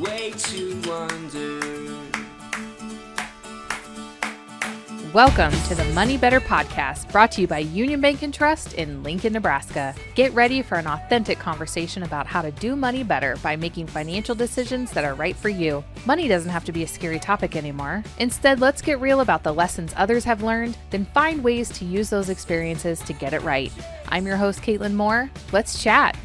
way to wonder. Welcome to the Money Better podcast, brought to you by Union Bank and Trust in Lincoln, Nebraska. Get ready for an authentic conversation about how to do money better by making financial decisions that are right for you. Money doesn't have to be a scary topic anymore. Instead, let's get real about the lessons others have learned, then find ways to use those experiences to get it right. I'm your host, Caitlin Moore. Let's chat.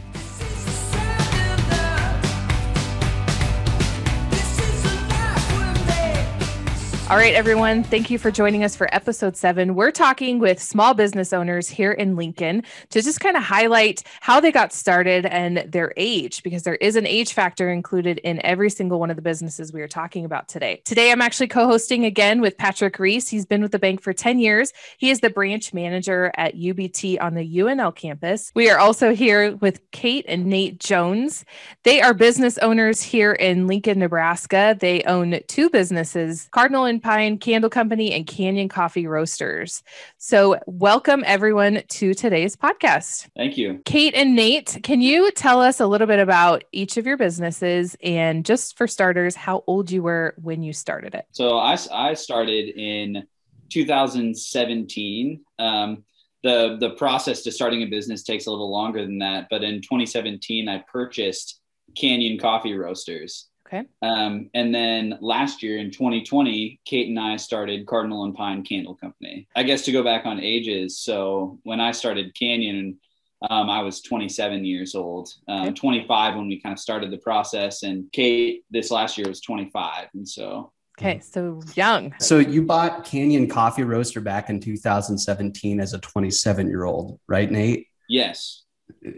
All right, everyone. Thank you for joining us for episode seven. We're talking with small business owners here in Lincoln to just kind of highlight how they got started and their age, because there is an age factor included in every single one of the businesses we are talking about today. Today, I'm actually co hosting again with Patrick Reese. He's been with the bank for 10 years. He is the branch manager at UBT on the UNL campus. We are also here with Kate and Nate Jones. They are business owners here in Lincoln, Nebraska. They own two businesses, Cardinal and Pine Candle Company and Canyon Coffee Roasters. So, welcome everyone to today's podcast. Thank you. Kate and Nate, can you tell us a little bit about each of your businesses and just for starters, how old you were when you started it? So, I, I started in 2017. Um, the, the process to starting a business takes a little longer than that. But in 2017, I purchased Canyon Coffee Roasters. Okay. Um, and then last year in 2020, Kate and I started Cardinal and Pine Candle Company. I guess to go back on ages. So when I started Canyon, um, I was 27 years old, um, okay. 25 when we kind of started the process, and Kate this last year was 25, and so. Okay, so young. So you bought Canyon Coffee Roaster back in 2017 as a 27 year old, right, Nate? Yes.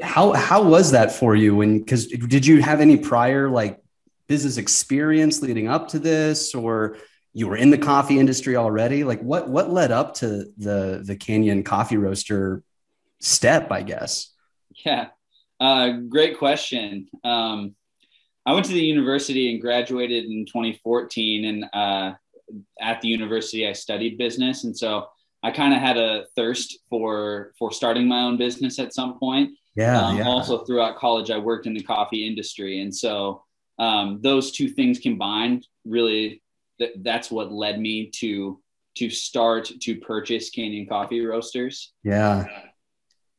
How how was that for you? When because did you have any prior like business experience leading up to this or you were in the coffee industry already? Like what what led up to the the canyon coffee roaster step i guess? Yeah uh, great question. Um, i went to the university and graduated in 2014 and uh, at the university i studied business and so i kind of had a thirst for for starting my own business at some point. Yeah, um, yeah. also throughout college i worked in the coffee industry and so um, those two things combined really th- that's what led me to to start to purchase canyon coffee roasters. Yeah.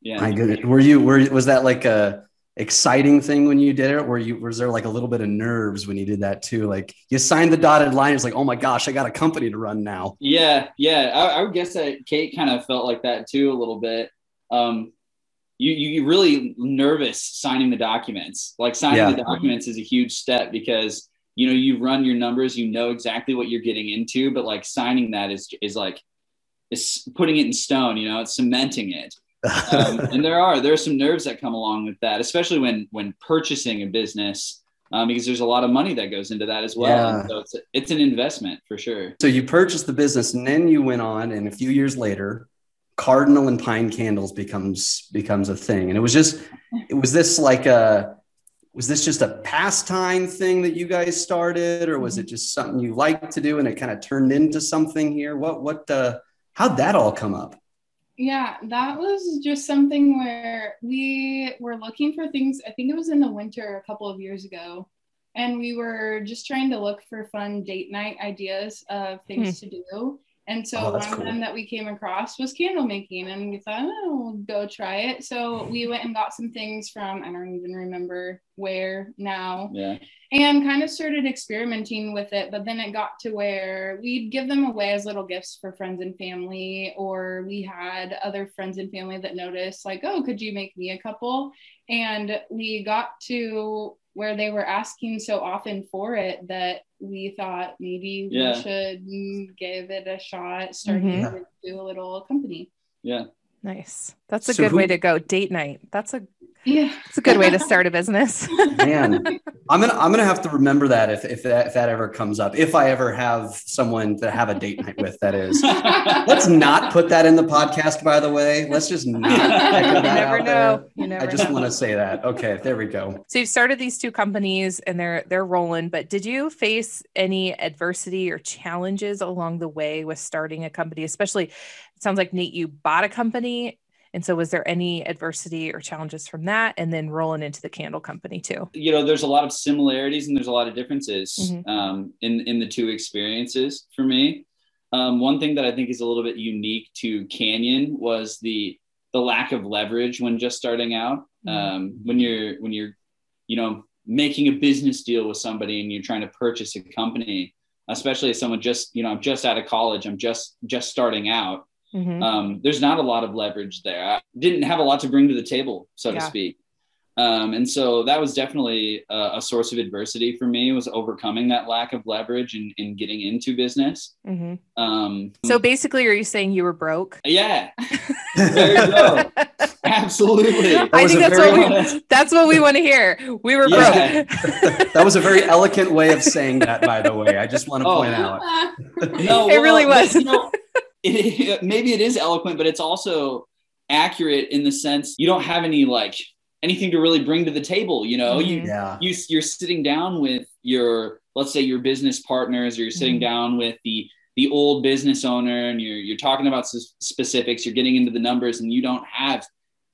Yeah. My goodness. Were you were was that like a exciting thing when you did it? Were you was there like a little bit of nerves when you did that too? Like you signed the dotted line it's like oh my gosh i got a company to run now. Yeah yeah. I, I would guess that kate kind of felt like that too a little bit. Um you you really nervous signing the documents. Like signing Yeah. the documents is a huge step because you know you run your numbers, you know exactly what you're getting into, but like signing that is is like is putting it in stone. You know, it's cementing it. Um, and there are there are some nerves that come along with that, especially when when purchasing a business. Um, because there's a lot of money that goes into that as well. Yeah. So it's it's an investment for sure. so you purchased the business and then you went on and a few years later cardinal and pine candles becomes becomes a thing and it was just it was this like a was this just a pastime thing that you guys started or was it just something you liked to do and it kind of turned into something here what what uh how'd that all come up Yeah, that was just something where we were looking for things. I think it was in the winter a couple of years ago. And we were just trying to look for fun date night ideas of things to do. And so Oh, one that's of them that we came across was candle making. And we thought, oh, we'll go try it. So we mm-hmm. went and got some things from, I don't even remember where now Yeah. and kind of started experimenting with it. But then it got to where we'd give them away as little gifts for friends and family, or we had other friends and family that noticed, like, oh, could you make me a couple? And we got to where they were asking so often for it that we thought maybe Yeah. we should mm, give it a shot, starting Mhm. to do a little company. Yeah. Nice. That's a So good way to go. Date night. That's a Yeah. It's a good way to start a business. man i'm gonna i'm gonna have to remember that if if that, if that ever comes up if i ever have someone to have a date night with that is let's not put that in the podcast by the way let's just not you never know. You never i just want to say that okay there we go So you've started these two companies and they're they're rolling, but did you face any adversity or challenges along the way with starting a company? Especially it sounds like Nate, you bought a company And so, was there any adversity or challenges from that? And then rolling into the candle company too? You know, there's a lot of similarities and there's a lot of differences Mhm. um, in in the two experiences for me. Um, one thing that I think is a little bit unique to Canyon was the the lack of leverage when just starting out. Mhm. Um, when you're when you're you know making a business deal with somebody and you're trying to purchase a company, especially as someone just you know I'm just out of college, I'm just just starting out. Mhm. um, there's not a lot of leverage there. I didn't have a lot to bring to the table, so to speak. Um, and so that was definitely a, a source of adversity for me was overcoming that lack of leverage and, and getting into business. Mhm. Um, So, basically, are you saying you were broke? yeah, there you go. Absolutely. I think that's what we that's what we want to hear. We were Yeah. broke. that was a very elegant way of saying that, by the way. I just want to Oh. point out. No, It really was. You know, it, maybe it is eloquent, but it's also accurate in the sense you don't have any like anything to really bring to the table. You know, you Mhm. Yeah. you you're sitting down with your let's say your business partners or you're sitting Mhm. down with the the old business owner and you're you're talking about s- specifics you're getting into the numbers and you don't have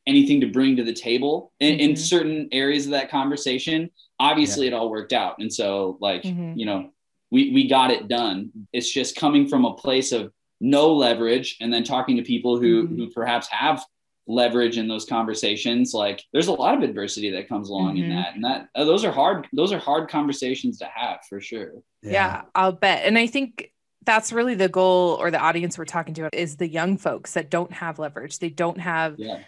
anything to bring to the table in, in Mhm. certain areas of that conversation obviously it all worked out and so like Mhm. you know we we got it done it's just coming from a place of no leverage and then talking to people who Mhm. who perhaps have leverage in those conversations like there's a lot of adversity that comes along in Mhm. that and that uh, those are hard those are hard conversations to have for sure yeah. I'll bet. And I think that's really the goal or the audience we're talking to is the young folks that don't have leverage. They don't have, yeah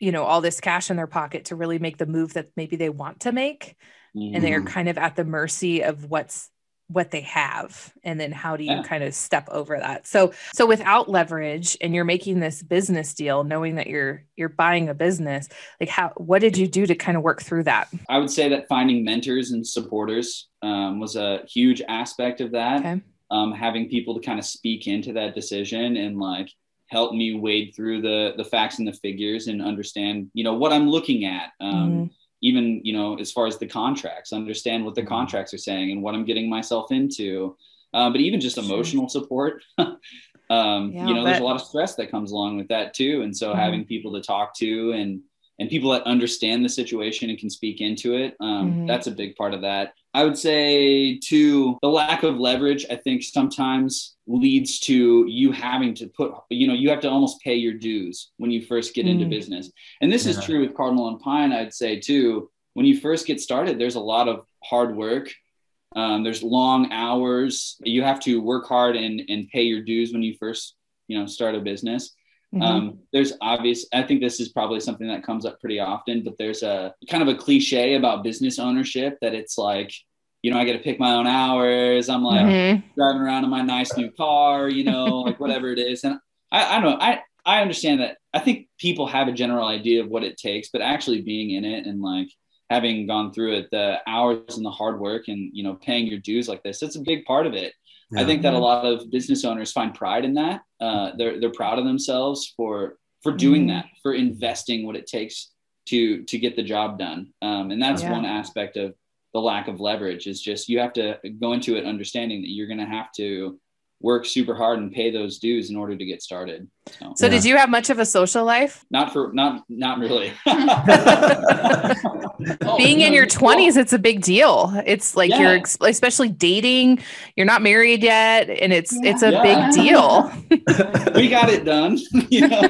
you know, all this cash in their pocket to really make the move that maybe they want to make. Mhm. And they are Mhm. kind of at the mercy of what's what they have and then how do you Yeah. kind of step over that so so without leverage and you're making this business deal knowing that you're you're buying a business like how what did you do to kind of work through that i would say that finding mentors and supporters um, was a huge aspect of that okay um, having people to kind of speak into that decision and like help me wade through the the facts and the figures and understand you know what i'm looking at um, Mhm. Even you know as far as the contracts understand what the Mhm. contracts are saying and what i'm getting myself into uh, but even just emotional support um, Yeah, you know there's a lot of stress that comes along with that too and so Mhm. having people to talk to and and people that understand the situation and can speak into it um, Mhm. that's a big part of that. I would say to the lack of leverage i think sometimes leads to you having to put you know you have to almost pay your dues when you first get into Mm. business. And this is true with cardinal and pine i'd say too. When you first get started there's a lot of hard work. Um, there's long hours. You have to work hard and and pay your dues when you first you know start a business Mhm. um, there's obvious i think this is probably something that comes up pretty often but there's a kind of a cliche about business ownership that it's like you know i got to pick my own hours i'm like Mhm. driving around in my nice new car you know like whatever it is and i i don't know i i understand that i think people have a general idea of what it takes but actually being in it and like having gone through it the hours and the hard work and you know paying your dues like this it's a big part of it I think that a lot of business owners find pride in that. Uh, they're they're proud of themselves for for doing Mhm. that, for investing what it takes to to get the job done. Um, and that's Yeah. one aspect of the lack of leverage is just you have to go into it understanding that you're going to have to work super hard and pay those dues in order to get started. So, so Yeah. did you have much of a social life not for not not really. Oh, being in no, your well, 20s it's a big deal it's like you're especially dating you're not married yet and it's it's a Yeah. big deal we got it done. you know?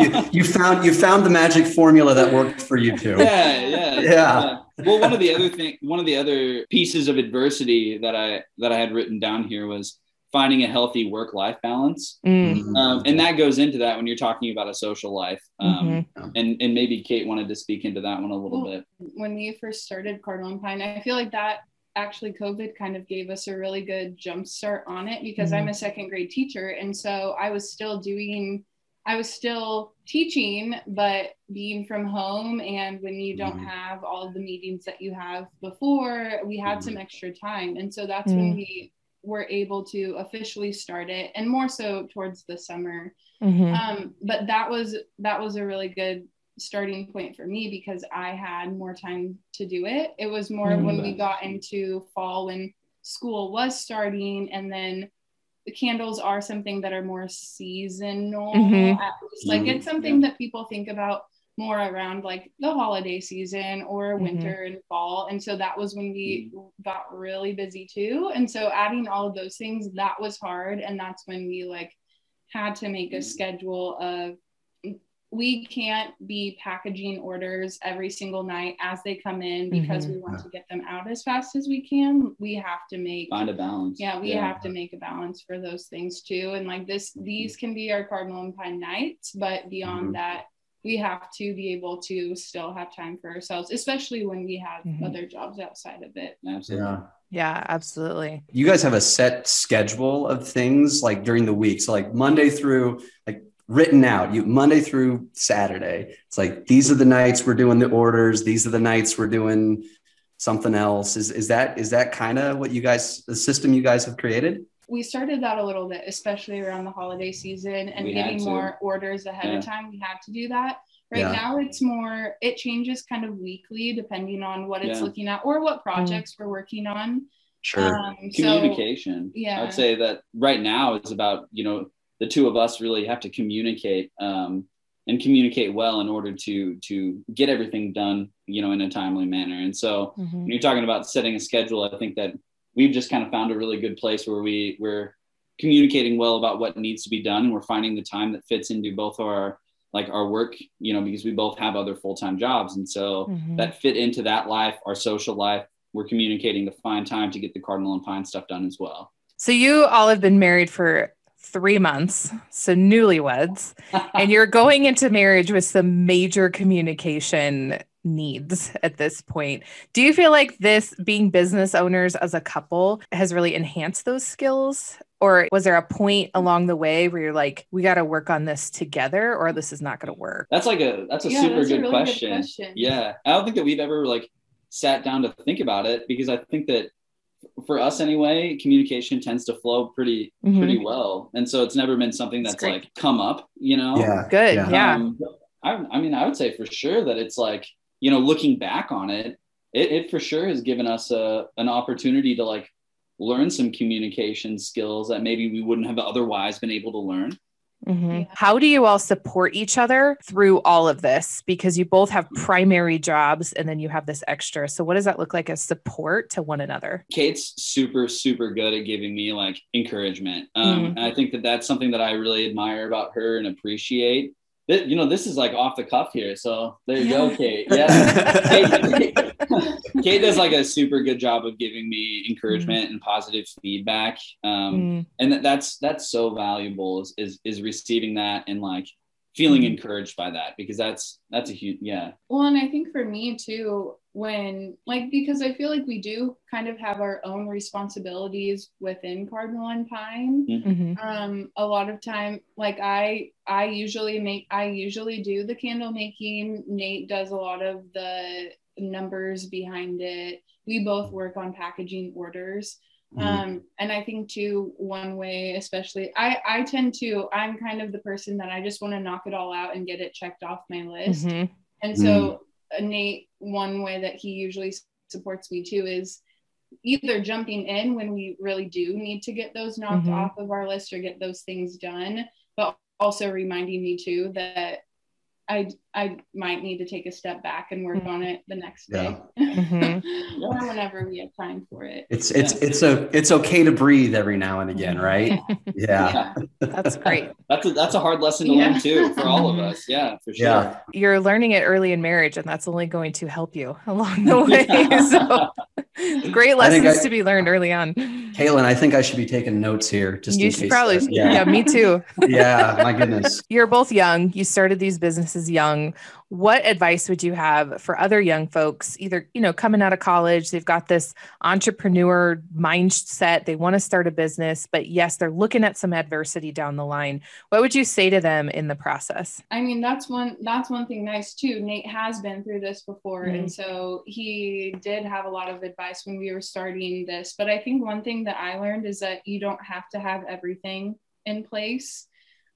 you, you found you found the magic formula that worked for you too. yeah, yeah, Yeah. Well, one of the other thing, one of the other pieces of adversity that I that I had written down here was finding a healthy work life balance, Mm, Mhm. um, and that goes into that when you're talking about a social life. Um, mhm. And and maybe Kate wanted to speak into that one a little Well, bit. when we first started Cardinal and Pine, I feel like that actually COVID kind of gave us a really good jump start on it because I'm a second grade teacher. And so I was still doing, I was still teaching, but being from home. And when you don't Mhm. have all of the meetings that you have before, we had Mhm. some extra time. And so that's Mm. when we were able to officially start it and more so towards the summer Mhm. um, but that was that was a really good starting point for me because I had more time to do it. It was more when we got into fall when school was starting and then the candles are something that are more seasonal. Mhm. at least. Like it's something that people think about more around like the holiday season or Mhm. winter and fall. And so that was when we got really busy too. And so adding all of those things, that was hard. And that's when we like had to make a schedule of we can't be packaging orders every single night as they come in because we want to get them out as fast as we can. We have to make Find a balance. yeah, we have to make a balance for those things too. And like this, these can be our cardinal and pine nights, but beyond Mhm. that, we have to be able to still have time for ourselves, especially when we have Mhm. other jobs outside of it. Absolutely. Yeah. Yeah, absolutely. You guys have a set schedule of things like during the week. So like Monday through like written out, you Monday through Saturday. It's like these are the nights we're doing the orders, these are the nights we're doing something else. Is is that is that kind of what you guys the system you guys have created? We started that a little bit, especially around the holiday season and We getting more orders ahead Yeah. of time. We had to do that. Right Yeah. now, it's more, it changes kind of weekly depending on what it's Yeah. looking at or what projects we're working on. Sure. Um, so- communication. yeah. I'd say that right now it's about, you know, the two of us really have to communicate um, and communicate well in order to to get everything done, you know, in a timely manner. And so Mhm. when you're talking about setting a schedule, I think that we've just kind of found a really good place where we we're communicating well about what needs to be done and we're finding the time that fits into both our like our work, you know, because we both have other full-time jobs. And so Mhm. that fit into that life, our social life. We're communicating to find time to get the Cardinal and Pine stuff done as well. So you all have been married for three months, so newlyweds, and you're going into marriage with some major communication needs at this point. Do you feel like this being business owners as a couple has really enhanced those skills? Or was there a point along the way where you're like, we got to work on this together, or this is not going to work? That's like a that's a Yeah, super that's a good, really good question. question. Yeah, I don't think that we've ever like sat down to think about it because I think that for us anyway, communication tends to flow pretty Mhm. pretty well, and so it's never been something That's that's like come up, you know. yeah. Good. Yeah. Yeah. Um, I, I mean, I would say for sure that it's like, you know, looking back on it, it, it for sure has given us a, an opportunity to like learn some communication skills that maybe we wouldn't have otherwise been able to learn. Mhm. How do you all support each other through all of this? Because you both have primary jobs and then you have this extra. So, what does that look like as support to one another? Kate's super, super good at giving me like encouragement. Um, Mhm. And I think that that's something that I really admire about her and appreciate. That, you know, this is like off the cuff here. So there you go, Kate. Yeah. Kate, Kate does like a super good job of giving me encouragement and positive feedback. Um, Mm, and that's that's so valuable is, is is receiving that and like feeling Mhm. encouraged by that because that's that's a huge yeah Well, and I think for me too, when like because I feel like we do kind of have our own responsibilities within Cardinal and Pine. mhm, Um, a lot of time, like I, I usually make, I usually do the candle making. Nate does a lot of the numbers behind it. We both work on packaging orders. Mhm. Um, and I think too, one way, especially, I, I tend to, I'm kind of the person that I just want to knock it all out and get it checked off my list. mhm. And so uh, Nate, one way that he usually supports me too is either jumping in when we really do need to get those knocked Mhm. off of our list or get those things done, but also reminding me too that I I might need to take a step back and work on it the next day Mhm. or whenever we have time for it. It's it's it's a it's okay to breathe every now and again, right? Yeah. That's great. that's a, that's a hard lesson to Yeah. learn too for all of Mhm. us yeah for sure Yeah. You're learning it early in marriage, and that's only going to help you along the way. So, great lessons I- to be learned early on. Caitlin, I think I should be taking notes here just you in should case. probably, yeah. yeah. me too. yeah, my goodness. You're both young. You started these businesses young. What advice would you have for other young folks, either, you know, coming out of college, they've got this entrepreneur mindset, they want to start a business, but yes, they're looking at some adversity down the line. What would you say to them in the process? I mean, that's one that's one thing nice too. Nate has been through this before, Mhm. and so he did have a lot of advice when we were starting this. But I think one thing that I learned is that you don't have to have everything in place.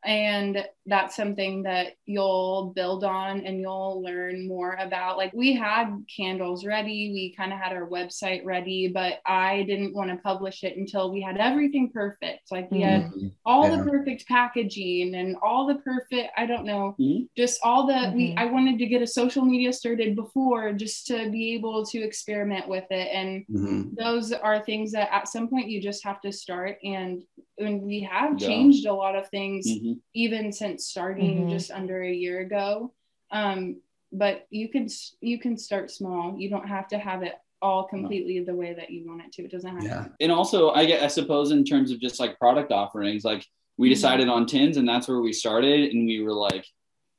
And that's something that you'll build on and you'll learn more about like we had candles ready we kind of had our website ready but i didn't want to publish it until we had everything perfect like we had Mhm. all Yeah. the perfect packaging and all the perfect i don't know Mhm. just all the we Mhm. i wanted to get a social media started before just to be able to experiment with it and Mhm. those are things that at some point you just have to start and and we have Yeah. changed a lot of things Mhm. even since starting Mhm. just under a year ago um but you can you can start small you don't have to have it all completely the way that you want it to it doesn't have Yeah. to and also I get I suppose in terms of just like product offerings, like we Mhm. decided on tins and that's where we started and we were like,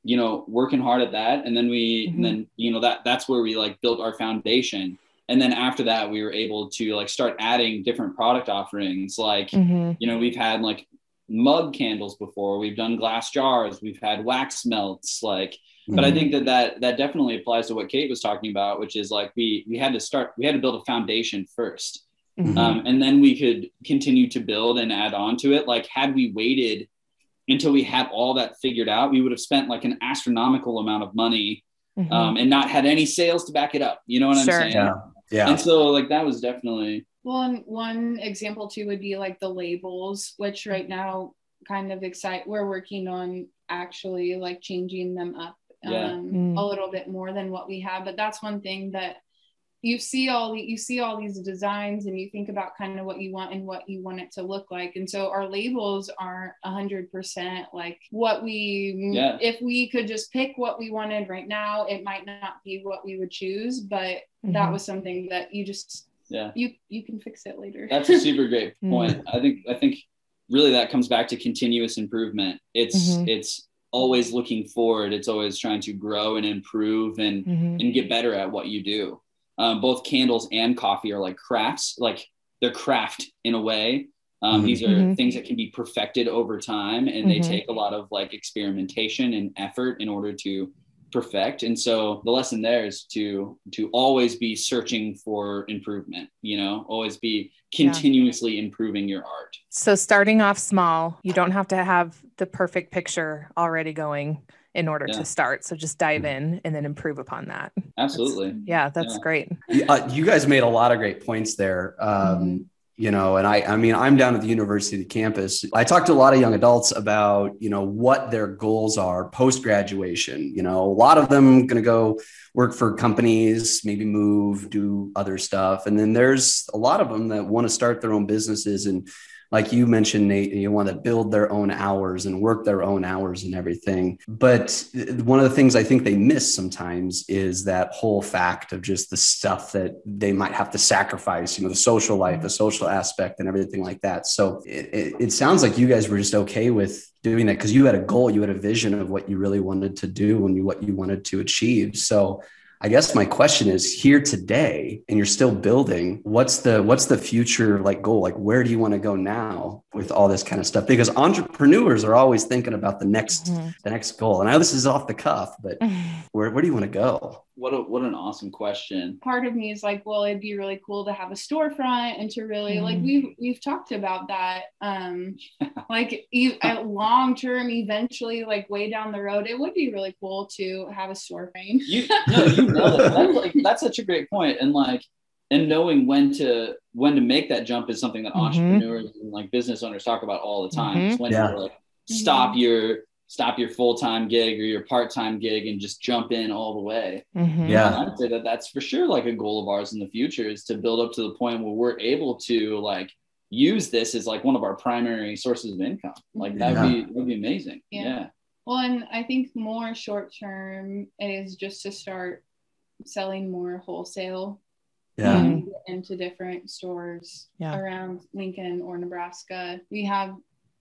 you know, working hard at that. And then we and then, you know, that that's where we like built our foundation. And then after that, we were able to like start adding different product offerings. Like, Mhm. you know, we've had like mug candles before, we've done glass jars, we've had wax melts, like but I Mhm. think that, that that definitely applies to what Kate was talking about, which is like we we had to start, we had to build a foundation first Mhm. um, and then we could continue to build and add on to it like had we waited until we had all that figured out we would have spent like an astronomical amount of money Mhm. um, and not had any sales to back it up you know what Sure. i'm saying Yeah. Yeah. and so like that was definitely Well, and one example too would be like the labels, which right now kind of excite. We're working on actually like changing them up Yeah. um, Mm. a little bit more than what we have. But that's one thing that you see all the, you see all these designs and you think about kind of what you want and what you want it to look like. And so our labels aren't a hundred percent like what we Yeah. if we could just pick what we wanted right now, it might not be what we would choose, but that Mhm. was something that you just yeah you you can fix it later. that's a super great Mm. point i think i think really that comes back to continuous improvement it's Mhm. it's always looking forward it's always trying to grow and improve and Mhm. and get better at what you do. Um, both candles and coffee are like crafts, like they're craft in a way. Um, Mhm. These are Mhm. things that can be perfected over time, and they Mhm. take a lot of like experimentation and effort in order to perfect. And so the lesson there is to to always be searching for improvement. You know, always be continuously improving your art. So starting off small, you don't have to have the perfect picture already going in order Yeah. to start. So just dive Mm-hmm. in and then improve upon that. Absolutely. Yeah, that's Yeah. great. uh, you guys made a lot of great points there. Um, You know, and I, I mean, I'm down at the university campus. I talk to a lot of young adults about, you know, what their goals are post graduation. You know, a lot of them going to go work for companies, maybe move, do other stuff, and then there's a lot of them that want to start their own businesses and like you mentioned, Nate, you want to build their own hours and work their own hours and everything. But one of the things I think they miss sometimes is that whole fact of just the stuff that they might have to sacrifice, you know, the social life, the social aspect, and everything like that. So it, it, it sounds like you guys were just okay with doing that because you had a goal, you had a vision of what you really wanted to do and what you wanted to achieve. So I guess my question is here today and you're still building what's the what's the future like goal? Like where do you want to go now with all this kind of stuff? Because entrepreneurs are always thinking about the next Mhm. the next goal. And I know this is off the cuff but where where do you want to go What a, what an awesome question. part of me is like, well, it'd be really cool to have a storefront and to really like Mhm. we've we've talked about that. Um like e- at long term, eventually, like way down the road, it would be really cool to have a store frame. you no you know that. that's like that's such a great point and like and knowing when to when to make that jump is something that Mhm. entrepreneurs and like business owners talk about all the time It's when Yeah. to like stop your stop your full-time gig or your part-time gig and just jump in all the way Mhm. Yeah. and i'd say that that's for sure like a goal of ours in the future is to build up to the point where we're able to like use this as like one of our primary sources of income like that would be that'd be amazing Yeah. yeah Well, and I think more short term is just to start selling more wholesale yeah into different stores Yeah. around Lincoln or Nebraska. We have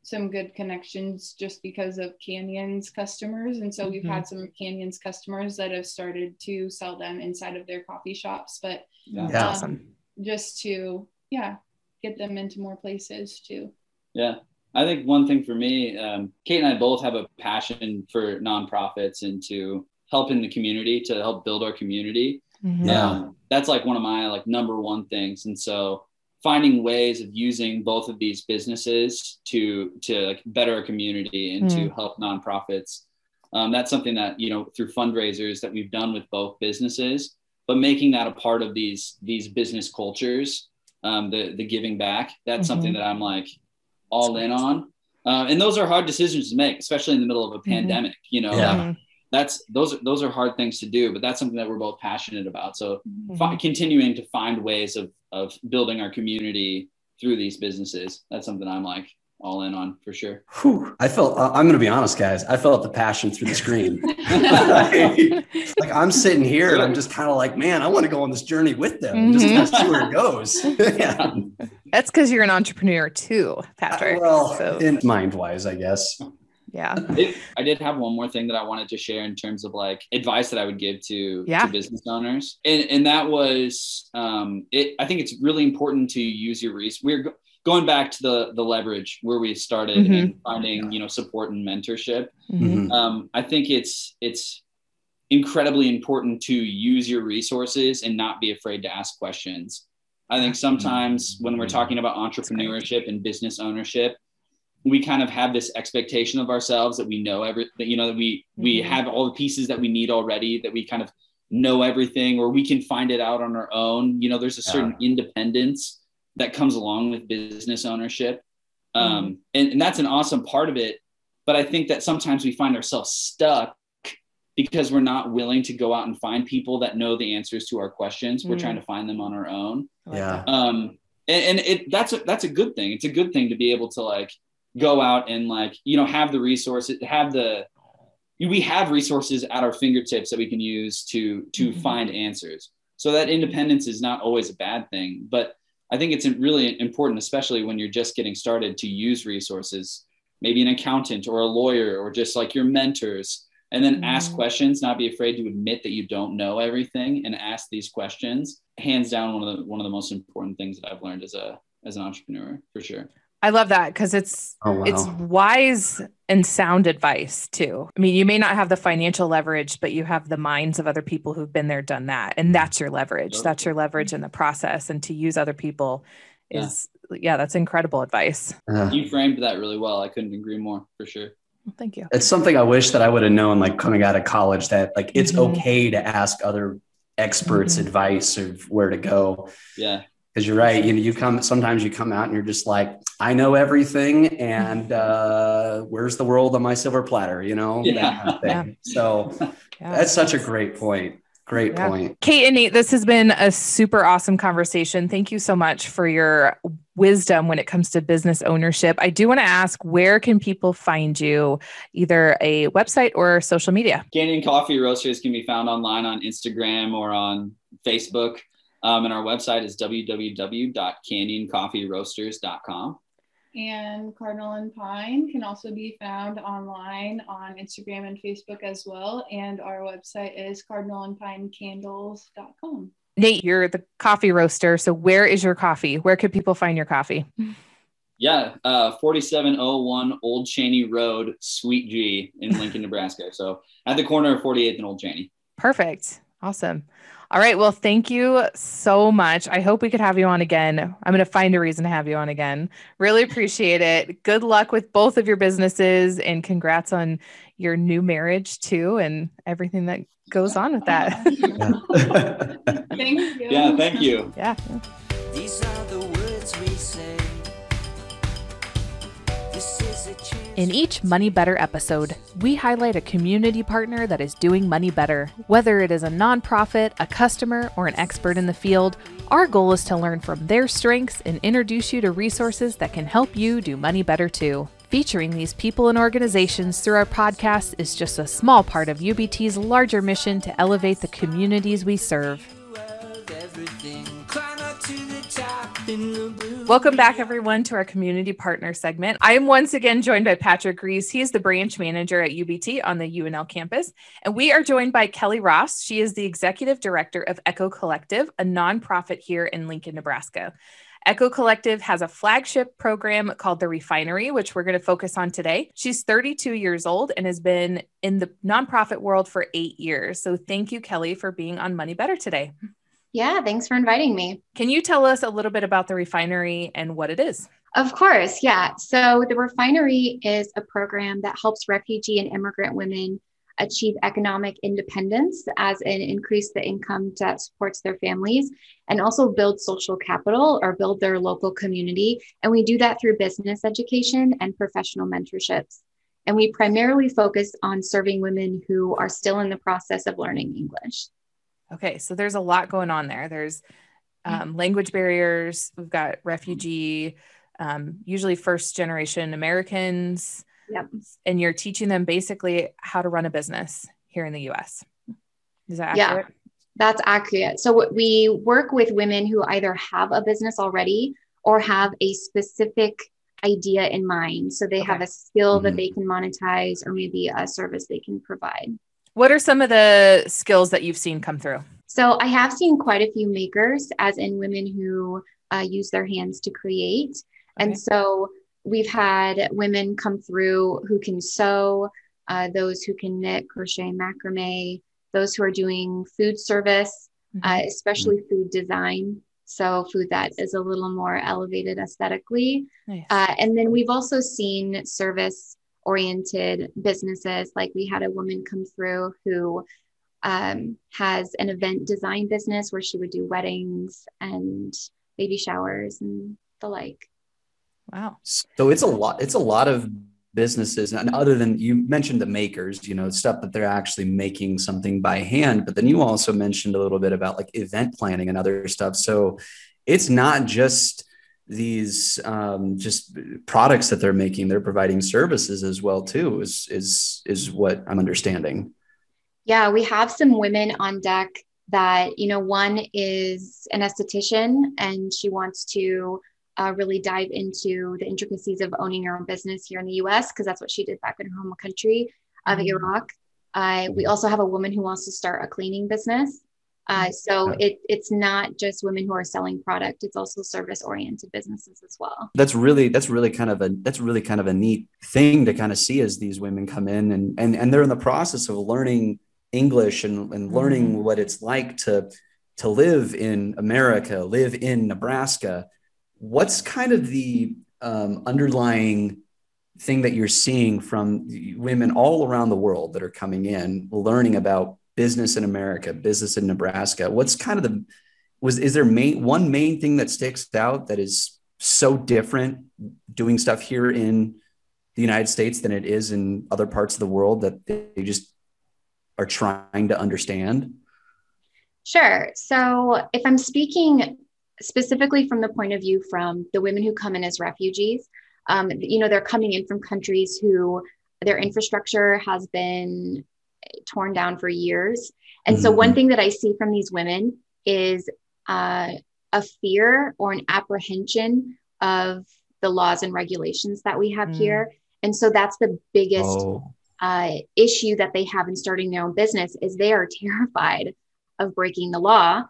some good connections just because of Canyon's customers. And so we've had some Canyon's customers that have started to sell them inside of their coffee shops, but yeah That's um, awesome. just to, yeah, get them into more places too. Yeah. I think one thing for me, um, Kate and I both have a passion for nonprofits and to help in the community, to help build our community. Mhm. Yeah. Um, that's like one of my like number one things. And so finding ways of using both of these businesses to to like better a community and to help nonprofits. Um, that's something that you know through fundraisers that we've done with both businesses, but making that a part of these these business cultures, um, the the giving back. That's something that I'm like all in on. Uh, and those are hard decisions to make, especially in the middle of a pandemic. You know, Yeah. Mhm. that's those are those are hard things to do, but that's something that we're both passionate about. So Mm-hmm. fi- continuing to find ways of of building our community through these businesses. That's something I'm like all in on for sure. Whew. I felt, I- I'm going to be honest, guys. I felt the passion through the screen. like, like, I'm sitting here and I'm just kind of like, man, I want to go on this journey with them and just mm-hmm. kind of see where it goes. yeah. That's because you're an entrepreneur too, Patrick. Well, so in mind wise, I guess. Yeah. It, I did have one more thing that I wanted to share in terms of like advice that I would give to, Yeah. to business owners. And, and that was, um, it, I think it's really important to use your resources. We're go- going back to the, the leverage where we started Mhm. and finding, you know, support and mentorship. Mhm. Mhm. um, I think it's it's incredibly important to use your resources and not be afraid to ask questions. I think sometimes when we're talking about entrepreneurship and business ownership, we kind of have this expectation of ourselves that we know every that you know that we we Mhm. have all the pieces that we need already that we kind of know everything or we can find it out on our own. You know, there's a certain independence that comes along with business ownership. Um, and, and that's an awesome part of it but I think that sometimes we find ourselves stuck because we're not willing to go out and find people that know the answers to our questions. We're Mm. trying to find them on our own. Yeah. Um, and, and it that's a that's a good thing. It's a good thing to be able to like go out and like you know have the resources, have the we have resources at our fingertips that we can use to to Mhm. find answers. So that independence is not always a bad thing, but I think it's really important, especially when you're just getting started, to use resources, maybe an accountant or a lawyer or just like your mentors, and then ask Mhm. questions. Not be afraid to admit that you don't know everything and ask these questions. Hands down, one of the one of the most important things that I've learned as a as an entrepreneur for sure. I love that because it's Oh, wow. it's wise and sound advice too. I mean, you may not have the financial leverage, but you have the minds of other people who've been there, done that, and that's your leverage. Yep. That's your leverage in the process, and to use other people is yeah, that's incredible advice. Uh, You framed that really well. I couldn't agree more for sure. Well, thank you. it's something I wish that I would have known, like coming out of college, that like it's Mhm. okay to ask other experts Mhm. advice of where to go. Yeah. Because you're right, you know, you come sometimes you come out and you're just like, I know everything, and uh, where's the world on my silver platter? You know, that Yeah. kind of thing. So Yeah. that's such a great point. Great Yeah. point. Kate and Nate, this has been a super awesome conversation. Thank you so much for your wisdom when it comes to business ownership. I do want to ask where can people find you, either a website or social media? Canyon Coffee Roasters can be found online on Instagram or on Facebook. Um, and our website is www.canyoncoffeeroasters.com. And Cardinal and Pine can also be found online on Instagram and Facebook as well. And our website is cardinalandpinecandles.com. Nate, you're the coffee roaster. So where is your coffee? Where could people find your coffee? Yeah, uh, 4701 Old Cheney Road, Suite G in Lincoln, Nebraska. So at the corner of 48th and Old Cheney. Perfect. Awesome. All right. Well, thank you so much. I hope we could have you on again. I'm going to find a reason to have you on again. Really appreciate it. Good luck with both of your businesses and congrats on your new marriage too and everything that goes on with that. Thank you. Yeah, thank you. yeah. In each Money Better episode, we highlight a community partner that is doing money better. Whether it is a nonprofit, a customer, or an expert in the field, our goal is to learn from their strengths and introduce you to resources that can help you do money better too. Featuring these people and organizations through our podcast is just a small part of UBT's larger mission to elevate the communities we serve. Welcome back, everyone, to our community partner segment. I am once again joined by Patrick Reese. He is the branch manager at UBT on the UNL campus. And we are joined by Kelly Ross. She is the executive director of Echo Collective, a nonprofit here in Lincoln, Nebraska. Echo Collective has a flagship program called The Refinery, which we're going to focus on today. She's 32 years old and has been in the nonprofit world for eight years. So thank you, Kelly, for being on Money Better today. Yeah, thanks for inviting me. Can you tell us a little bit about the refinery and what it is? Of course, yeah. So the refinery is a program that helps refugee and immigrant women achieve economic independence as in increase the income that supports their families and also build social capital or build their local community. And we do that through business education and professional mentorships. And we primarily focus on serving women who are still in the process of learning English. Okay, so there's a lot going on there. There's um, language barriers, we've got refugee, um, usually first generation Americans. Yep. And you're teaching them basically how to run a business here in the US. Is that accurate? Yeah. That's accurate. So we work with women who either have a business already or have a specific idea in mind. So they have a skill that Mhm. they can monetize or maybe a service they can provide. What are some of the skills that you've seen come through? So I have seen quite a few makers, as in women who uh, use their hands to create. Okay. And so we've had women come through who can sew, uh, those who can knit, crochet, macrame, those who are doing food service, Mhm. uh, especially food design. So food that is a little more elevated aesthetically. Nice. Uh, and then we've also seen service oriented businesses. Like we had a woman come through who um, has an event design business where she would do weddings and baby showers and the like. wow. So it's a lot. It's a lot of businesses, and other than you mentioned the makers, you know, stuff that they're actually making something by hand. But then you also mentioned a little bit about like event planning and other stuff. So it's not just these um, just products that they're making; they're providing services as well too. Is is is what I'm understanding. Yeah, we have some women on deck that, you know, one is an esthetician and she wants to uh, really dive into the intricacies of owning your own business here in the US, because that's what she did back in her home country of Mhm. Iraq. Uh, we also have a woman who wants to start a cleaning business. Uh, so Yeah. it, it's not just women who are selling product, it's also service oriented businesses as well. that's really that's really kind of a that's really kind of a neat thing to kind of see as these women come in and and and they're in the process of learning English and, and learning what it's like to to live in America, live in Nebraska. What's kind of the um, underlying thing that you're seeing from women all around the world that are coming in, learning about business in America, business in Nebraska? What's kind of the was is there main one main thing that sticks out that is so different doing stuff here in the United States than it is in other parts of the world that they just are trying to understand? Sure. So if I'm speaking specifically from the point of view from the women who come in as refugees, um, you know, they're coming in from countries who their infrastructure has been torn down for years. And so, one Mhm. thing that I see from these women is uh, a fear or an apprehension of the laws and regulations that we have Mm. here. And so, that's the biggest Oh, uh, issue that they have in starting their own business is they are terrified of breaking the law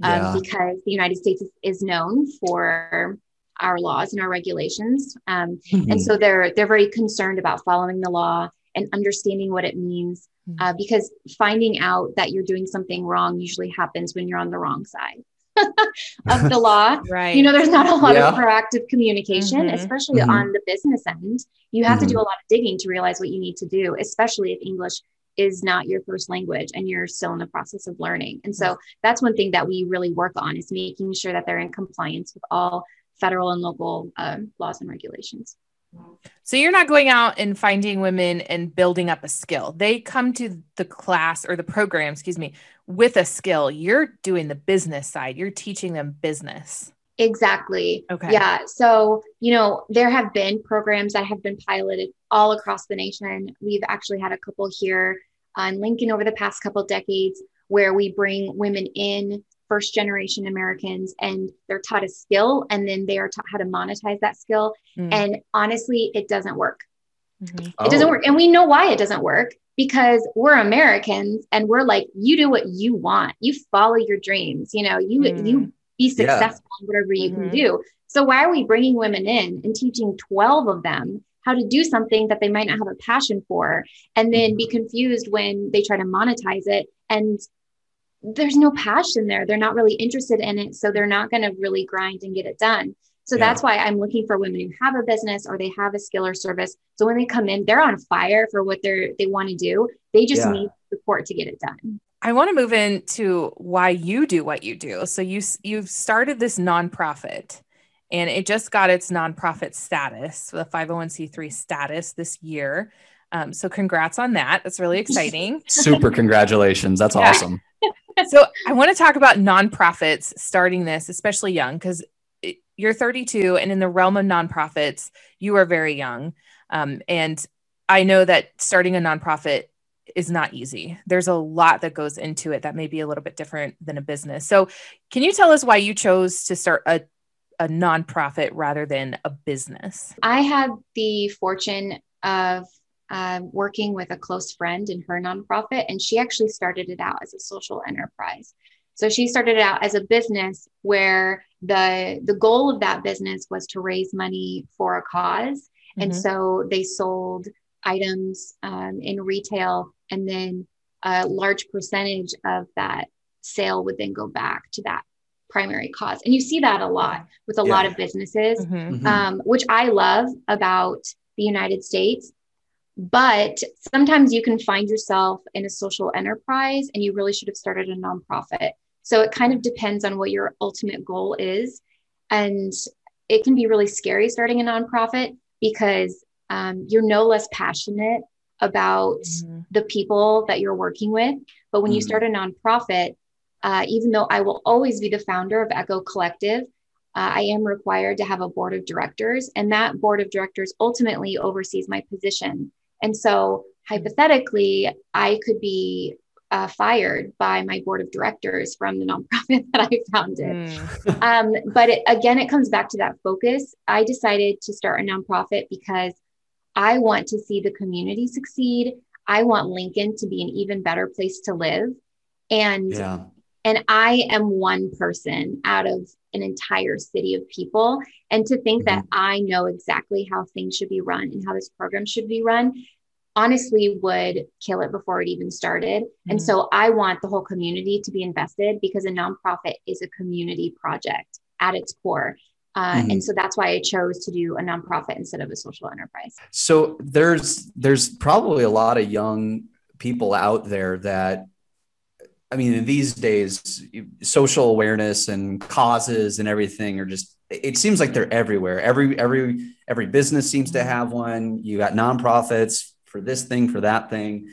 yeah. um, because the United States is, known for our laws and our regulations, um, Mm-hmm. and so they're they're very concerned about following the law and understanding what it means. Mhm. Uh, because finding out that you're doing something wrong usually happens when you're on the wrong side of the law Right. you know there's not a lot Yeah. of proactive communication Mhm. especially Mhm. on the business end you have to do a lot of digging to realize what you need to do especially if english is not your first language and you're still in the process of learning and so that's one thing that we really work on is making sure that they're in compliance with all federal and local um, laws and regulations So you're not going out and finding women and building up a skill. They come to the class or the program, excuse me, with a skill. You're doing the business side. You're teaching them business. Exactly. Okay. Yeah. So, you know, there have been programs that have been piloted all across the nation. We've actually had a couple here on Lincoln over the past couple decades where we bring women in, first generation Americans, and they're taught a skill and then they are taught how to monetize that skill. Mm. And honestly, it doesn't work. Mhm. It doesn't Oh. work. And we know why it doesn't work because we're Americans and we're like, you do what you want. You follow your dreams. You know, you Mm. you be Yeah. successful in whatever you Mhm. can do. So why are we bringing women in and teaching 12 of them how to do something that they might not have a passion for and then be confused when they try to monetize it and there's no passion there. They're not really interested in it. So they're not going to really grind and get it done. So Yeah. that's why I'm looking for women who have a business or they have a skill or service. So when they come in, they're on fire for what they're they want to do. They just Yeah. need support to get it done. I want to move into why you do what you do. So you you've started this nonprofit and it just got its nonprofit status, the 501c3 status this year. Um, so congrats on that. That's really exciting. Super congratulations. That's Yeah. awesome. so I want to talk about nonprofits starting this, especially young, because you're 32 and in the realm of nonprofits, you are very young. Um, and I know that starting a nonprofit is not easy. There's a lot that goes into it that may be a little bit different than a business. So, can you tell us why you chose to start a, a nonprofit rather than a business? I had the fortune of um, working with a close friend in her nonprofit, and she actually started it out as a social enterprise. So she started it out as a business where the the goal of that business was to raise money for a cause, and Mhm. so they sold items um, in retail, and then a large percentage of that sale would then go back to that primary cause. And you see that a lot with a lot of businesses Mhm. Mhm. um, which I love about the United States. But sometimes you can find yourself in a social enterprise and you really should have started a nonprofit. So it kind of depends on what your ultimate goal is. And it can be really scary starting a nonprofit because um, you're no less passionate about Mhm. the people that you're working with. But when you Mhm. start a nonprofit, uh, even though I will always be the founder of Echo Collective, uh, I am required to have a board of directors, and that board of directors ultimately oversees my position. And so, hypothetically, I could be uh, fired by my board of directors from the nonprofit that I founded. Mm. Um, but it, again, it comes back to that focus. I decided to start a nonprofit because I want to see the community succeed. I want Lincoln to be an even better place to live. And Yeah. And I am one person out of an entire city of people. And to think that I know exactly how things should be run and how this program should be run honestly would kill it before it even started. And Mhm. so I want the whole community to be invested because a nonprofit is a community project at its core. Uh, Mhm. And so that's why I chose to do a nonprofit instead of a social enterprise. So there's there's probably a lot of young people out there that I mean these days social awareness and causes and everything are just it seems like they're everywhere. Every every every business seems to have one. You got nonprofits for this thing, for that thing.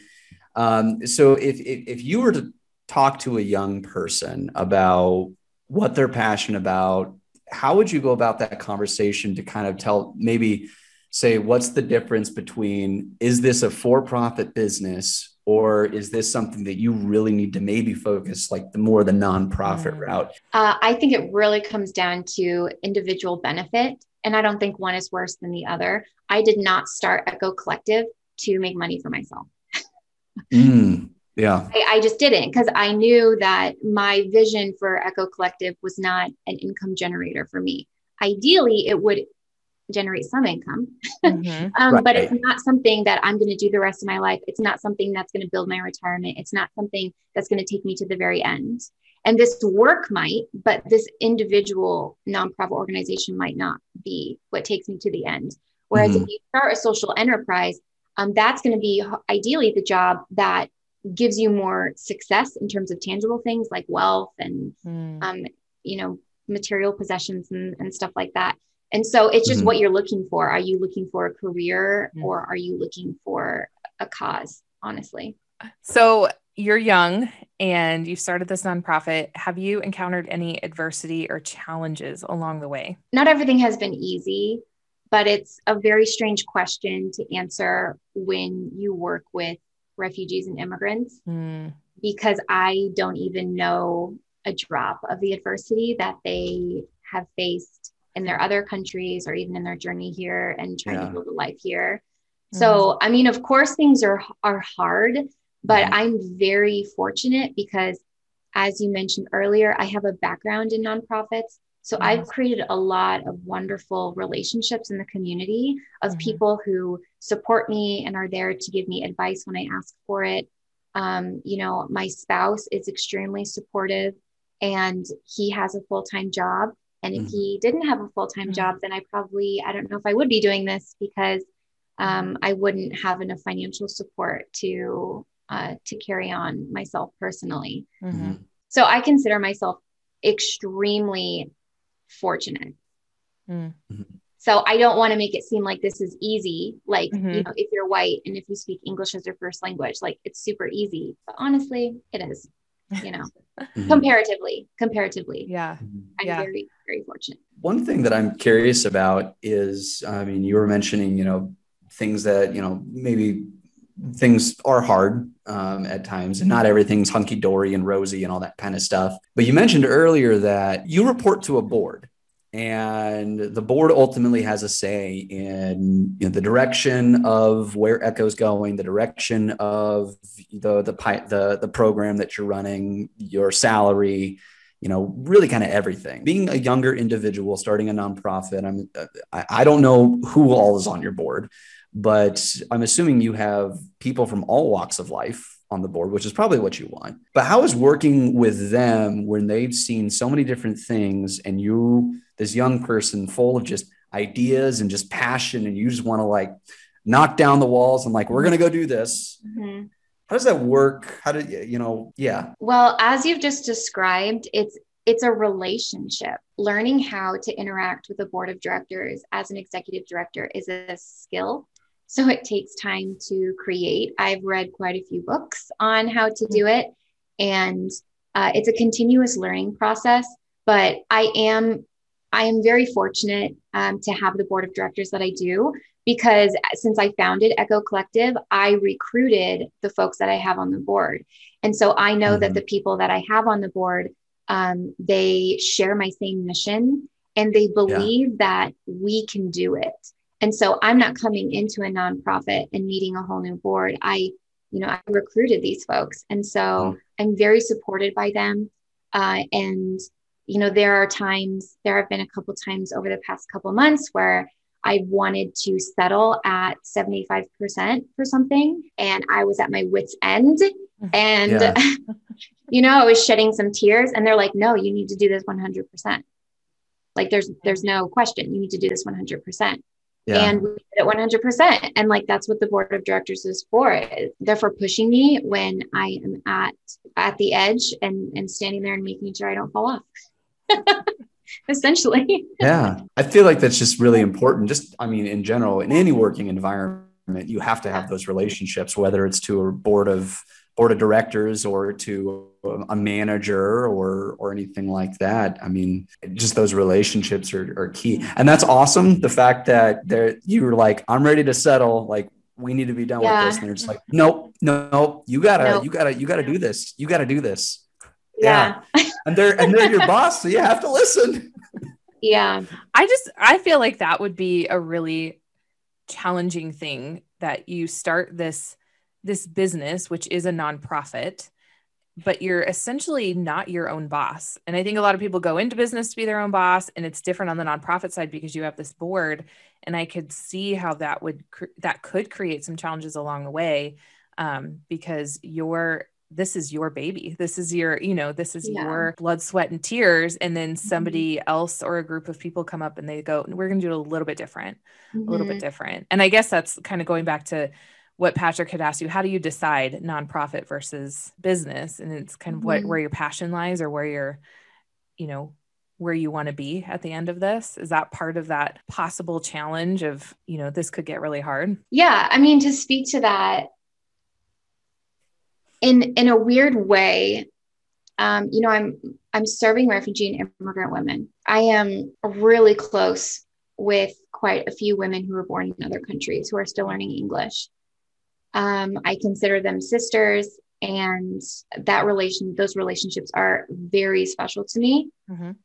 Um, so if, if if you were to talk to a young person about what they're passionate about, how would you go about that conversation to kind of tell maybe say what's the difference between is this a for-profit business or is this something that you really need to maybe focus like the more the nonprofit Mm. route Uh, I think it really comes down to individual benefit. And I don't think one is worse than the other. I did not start Echo Collective to make money for myself. Mm, yeah I, I just didn't because I knew that my vision for Echo Collective was not an income generator for me. Ideally, it would generate some income, Mhm. um, but it's not something that I'm going to do the rest of my life. It's not something that's going to build my retirement. It's not something that's going to take me to the very end. And this work might, but this individual nonprofit organization might not be what takes me to the end. Whereas if you start a social enterprise, um, that's going to be ideally the job that gives you more success in terms of tangible things like wealth and Mm. um, you know material possessions and, and stuff like that and so it's just Mhm. what you're looking for are you looking for a career Mm. or are you looking for a cause honestly So you're young and you started this nonprofit. Have you encountered any adversity or challenges along the way? not everything has been easy but it's a very strange question to answer when you work with refugees and immigrants Mm. because I don't even know a drop of the adversity that they have faced in their other countries or even in their journey here and trying Yeah. to build a life here. So, I mean, of course, things are are hard, but Mhm. I'm very fortunate because, as you mentioned earlier, I have a background in nonprofits. So Mhm. I've created a lot of wonderful relationships in the community of Mhm. people who support me and are there to give me advice when I ask for it. Um, you know, my spouse is extremely supportive and he has a full time job. And if Mhm. he didn't have a full time Mhm. job, then I probably, I don't know if I would be doing this because um, I wouldn't have enough financial support to uh, to carry on myself personally. Mhm. So I consider myself extremely fortunate. Mm. So I don't want to make it seem like this is easy. Like, you know, if you're white and if you speak English as your first language, like it's super easy. But honestly, it is, you know, comparatively, comparatively, Yeah. I'm Yeah. very, very fortunate. One thing that I'm curious about is, I mean, you were mentioning, you know, things that, you know, maybe things are hard um, at times and not everything's hunky dory and rosy and all that kind of stuff. But you mentioned earlier that you report to a board and the board ultimately has a say in you know, the direction of where Echo's going, the direction of the, the, the, the program that you're running, your salary, you know, really kind of everything. Being a younger individual starting a nonprofit, I'm uh, I, don't know who all is on your board, but I'm assuming you have people from all walks of life on the board, which is probably what you want. But how is working with them when they've seen so many different things and you, this young person full of just ideas and just passion, and you just want to like knock down the walls and like, we're going to go do this. How does that work? How do you, you know, yeah. Well, as you've just described, it's it's a relationship. Learning how to interact with a board of directors as an executive director is a skill. So it takes time to create. I've read quite a few books on how to do it, and uh, it's a continuous learning process. But I am I am very fortunate um, to have the board of directors that I do because since I founded Echo Collective, I recruited the folks that I have on the board. And so I know that Mhm. the people that I have on the board, um, they share my same mission and they believe that we can do it. And so I'm not coming into a nonprofit and meeting a whole new board. I, you know, I recruited these folks. And so I'm very supported by them. Uh, and, you know, there are times, there have been a couple times over the past couple months where I wanted to settle at 75% for something. And I was at my wits' end. Mm-hmm. And, Yeah. you know, I was shedding some tears. And they're like, no, you need to do this 100%. Like there's there's no question. You need to do this 100%. Yeah. And we did it 100%. And like that's what the board of directors is for. They're for pushing me when I am at at the edge and and standing there and making sure I don't fall off. Essentially. yeah. I feel like that's just really important. Just i mean in general in any working environment you have to have those relationships whether it's to a board of board of directors or to a manager or or anything like that. I mean just those relationships are, are key. And that's awesome the fact that there you were like i'm ready to settle. Like we need to be done Yeah. with this. And they're just like nope nope, you gotta Nope. you gotta you gotta do this. You gotta do this. Yeah. and they're and they're your boss so you have to listen Yeah. I just I feel like that would be a really challenging thing that you start this this business which is a nonprofit but you're essentially not your own boss. And I think a lot of people go into business to be their own boss and it's different on the nonprofit side because you have this board and I could see how that would cr- that could create some challenges along the way um, because your this is your baby. This is your, you know, this is Yeah. your blood, sweat, and tears. And then somebody else or a group of people come up and they go, we're going to do it a little bit different, a little bit different. And I guess that's kind of going back to what Patrick had asked you. How do you decide nonprofit versus business? And it's kind of what Mhm. where your passion lies or where your, you know, where you want to be at the end of this. Is that part of that possible challenge of, you know, this could get really hard? Yeah, I mean to speak to that in in a weird way, um, you know, I'm I'm serving refugee and immigrant women. I am really close with quite a few women who were born in other countries who are still learning English. Um, I consider them sisters, and that relation, those relationships are very special to me. Mhm.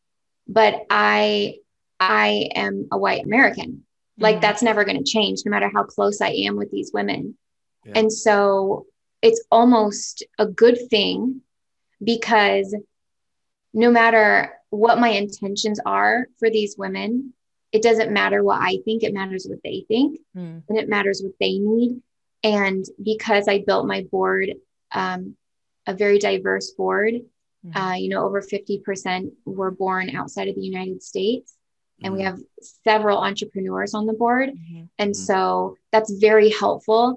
But I, I am a white American. Like Mhm. that's never going to change, no matter how close I am with these women. Yeah. And so it's almost a good thing because no matter what my intentions are for these women, it doesn't matter what I think, it matters what they think Mm. and it matters what they need. And because I built my board um, a very diverse board. Mhm. Uh, you know, over 50% were born outside of the United States. And we Mhm. have several entrepreneurs on the board. Mhm. And Mhm. so that's very helpful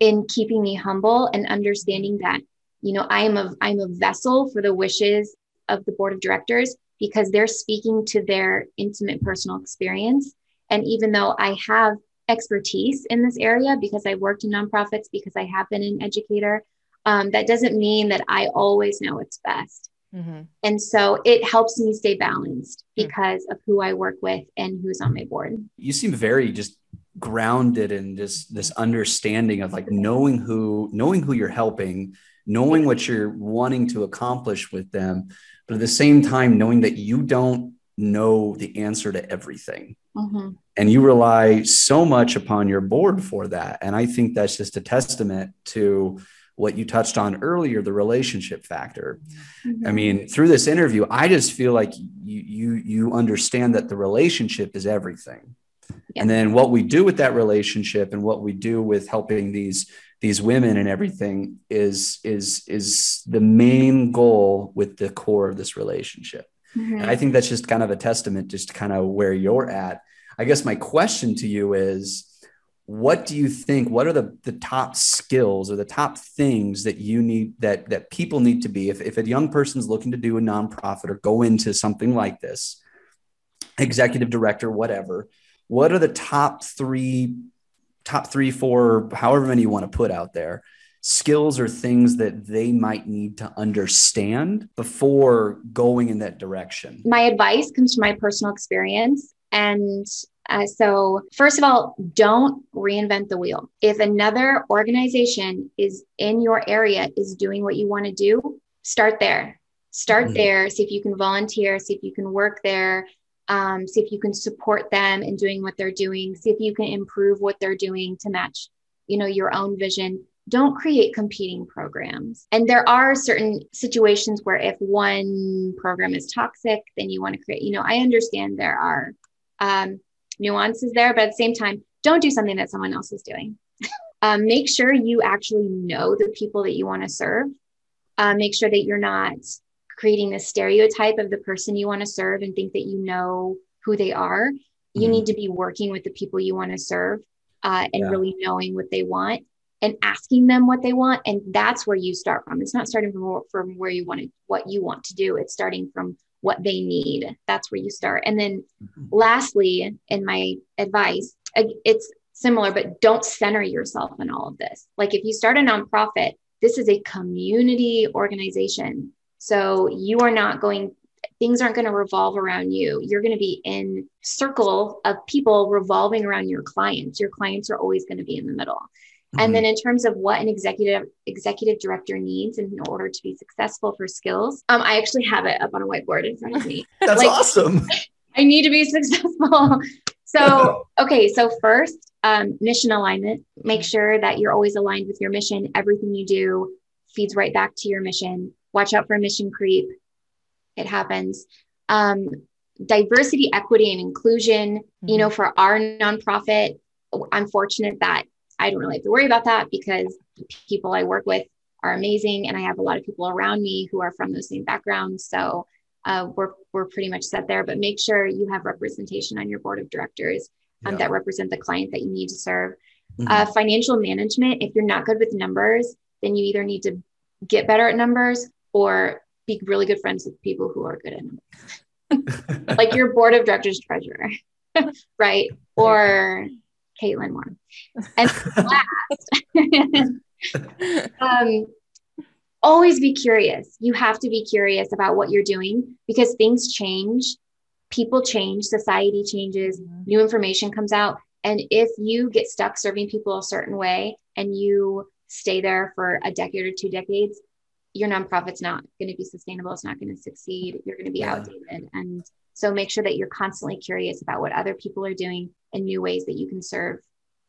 in keeping me humble and understanding that, you know, I am a I'm a vessel for the wishes of the board of directors because they're speaking to their intimate personal experience. And even though I have expertise in this area because I worked in nonprofits, because I have been an educator, um, that doesn't mean that I always know what's best. Mhm. And so it helps me stay balanced Hmm. because of who I work with and who's on my board. you seem very just grounded in just this understanding of like knowing who knowing who you're helping knowing what you're wanting to accomplish with them but at the same time knowing that you don't know the answer to everything Mhm. and you rely so much upon your board for that and i think that's just a testament to what you touched on earlier the relationship factor I mean, through this interview, I just feel like you you you understand that the relationship is everything. And then what we do with that relationship and what we do with helping these these women and everything is is is the main goal with the core of this relationship. Mhm. And I think that's just kind of a testament just kind of where you're at. I guess my question to you is what do you think what are the, the top skills or the top things that you need that that people need to be if, if a young person's looking to do a nonprofit or go into something like this executive director whatever what are the top three top three four however many you want to put out there skills or things that they might need to understand before going in that direction my advice comes from my personal experience. And uh, so, first of all, don't reinvent the wheel. If another organization is in your area, is doing what you want to do, start there. Start Mhm. there. See if you can volunteer, see if you can work there, um, see if you can support them in doing what they're doing, see if you can improve what they're doing to match, you know, your own vision don't create competing programs. And there are certain situations where if one program is toxic, then you want to create, you know, I understand there are um, nuances there, but at the same time, don't do something that someone else is doing. um, make sure you actually know the people that you want to serve. Uh, make sure that you're not creating this stereotype of the person you want to serve and think that you know who they are. You Mhm. need to be working with the people you want to serve uh, and Yeah. really knowing what they want and asking them what they want and that's where you start from it's not starting from, from where you want to what you want to do it's starting from what they need that's where you start and then Mhm. lastly in my advice it's similar but don't center yourself in all of this like if you start a nonprofit this is a community organization so you are not going things aren't going to revolve around you you're going to be in circle of people revolving around your clients your clients are always going to be in the middle and then in terms of what an executive executive director needs in order to be successful for skills, um, I actually have it up on a whiteboard in front of me. that's like- awesome I need to be successful. So, okay, so first, um, mission alignment. Make sure that you're always aligned with your mission. Everything you do feeds right back to your mission. Watch out for mission creep. It happens. Um, diversity, equity, and inclusion. You know, for our nonprofit, I'm fortunate that I don't really have to worry about that because the people I work with are amazing, and I have a lot of people around me who are from those same backgrounds. So uh, we're we're pretty much set there. But make sure you have representation on your board of directors um, Yeah. that represent the client that you need to serve. Mhm. Uh, financial management. If you're not good with numbers, then you either need to get better at numbers or be really good friends with people who are good at numbers, like your board of directors treasurer, right? Or Caitlin Moore. And last, um, always be curious. You have to be curious about what you're doing because things change, people change, society changes, new information comes out. And if you get stuck serving people a certain way and you stay there for a decade or two decades, your nonprofit's not going to be sustainable. It's not going to succeed. You're going to be Yeah. outdated. And so make sure that you're constantly curious about what other people are doing and new ways that you can serve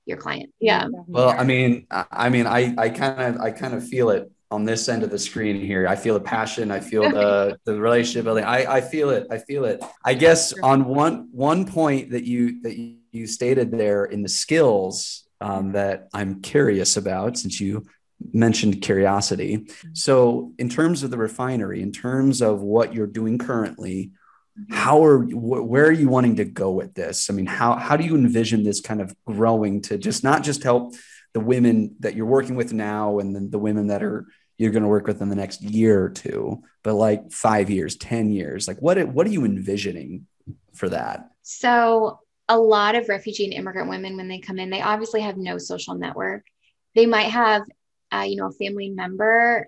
your client. Yeah. Well, I mean, I I mean, I, I kind of, I kind of feel it on this end of the screen here. I feel the passion. I feel the, the relationship building. I, I feel it. I feel it. I guess on one, one point that you, that you stated there in the skills um, that I'm curious about, since you mentioned curiosity. Mm-hmm. So, in terms of the refinery, in terms of what you're doing currently, mm-hmm. how are wh- where are you wanting to go with this? I mean, how how do you envision this kind of growing to just not just help the women that you're working with now and then the women that are you're going to work with in the next year or two, but like five years, 10 years, like what, what are you envisioning for that? So a lot of refugee and immigrant women, when they come in, they obviously have no social network. They might have, uh, you know, a family member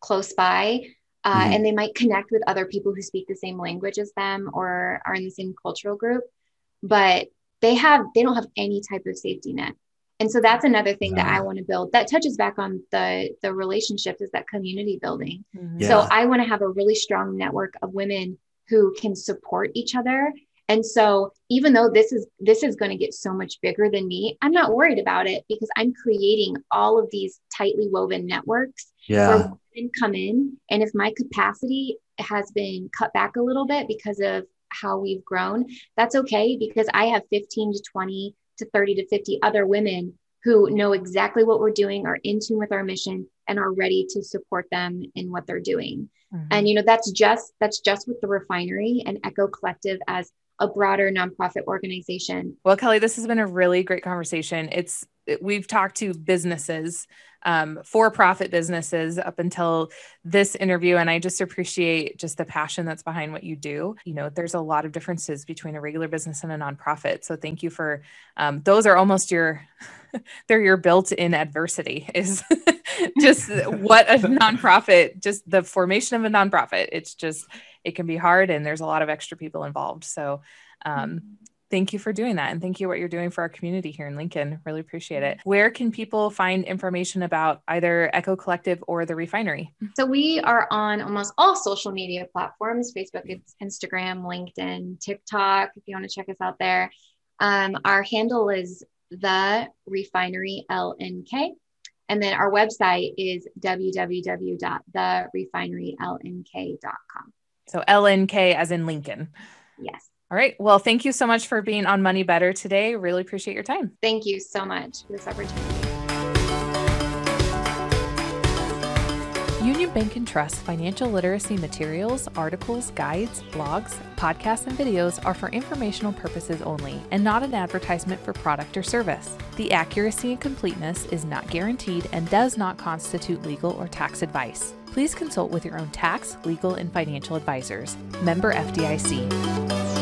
close by, uh, mm-hmm. and they might connect with other people who speak the same language as them or are in the same cultural group, but they have they don't have any type of safety net. And so that's another thing yeah. that I want to build that touches back on the the relationships is that community building. Mm-hmm. Yeah. So I want to have a really strong network of women who can support each other and so even though this is this is going to get so much bigger than me, I'm not worried about it because I'm creating all of these tightly woven networks yeah. where women come in. And if my capacity has been cut back a little bit because of how we've grown, that's okay because I have 15 to 20 to 30 to 50 other women who know exactly what we're doing, are in tune with our mission, and are ready to support them in what they're doing. Mm-hmm. And you know, that's just that's just with the refinery and Echo Collective as a broader nonprofit organization. Well, Kelly, this has been a really great conversation. It's we've talked to businesses, um, for-profit businesses up until this interview, and I just appreciate just the passion that's behind what you do. You know, there's a lot of differences between a regular business and a nonprofit. So thank you for um, those are almost your they're your built-in adversity is just what a nonprofit just the formation of a nonprofit it's just it can be hard and there's a lot of extra people involved. So, um, mm-hmm. thank you for doing that. And thank you what you're doing for our community here in Lincoln. Really appreciate it. Where can people find information about either Echo Collective or the refinery? So, we are on almost all social media platforms Facebook, Instagram, LinkedIn, TikTok, if you want to check us out there. Um, our handle is the refinery LNK. And then our website is www.therefinerylnk.com. So LNK as in Lincoln. Yes. All right. Well, thank you so much for being on Money Better today. Really appreciate your time. Thank you so much for this opportunity. Union Bank and Trust financial literacy materials, articles, guides, blogs, podcasts, and videos are for informational purposes only and not an advertisement for product or service. The accuracy and completeness is not guaranteed and does not constitute legal or tax advice please consult with your own tax, legal, and financial advisors. Member FDIC.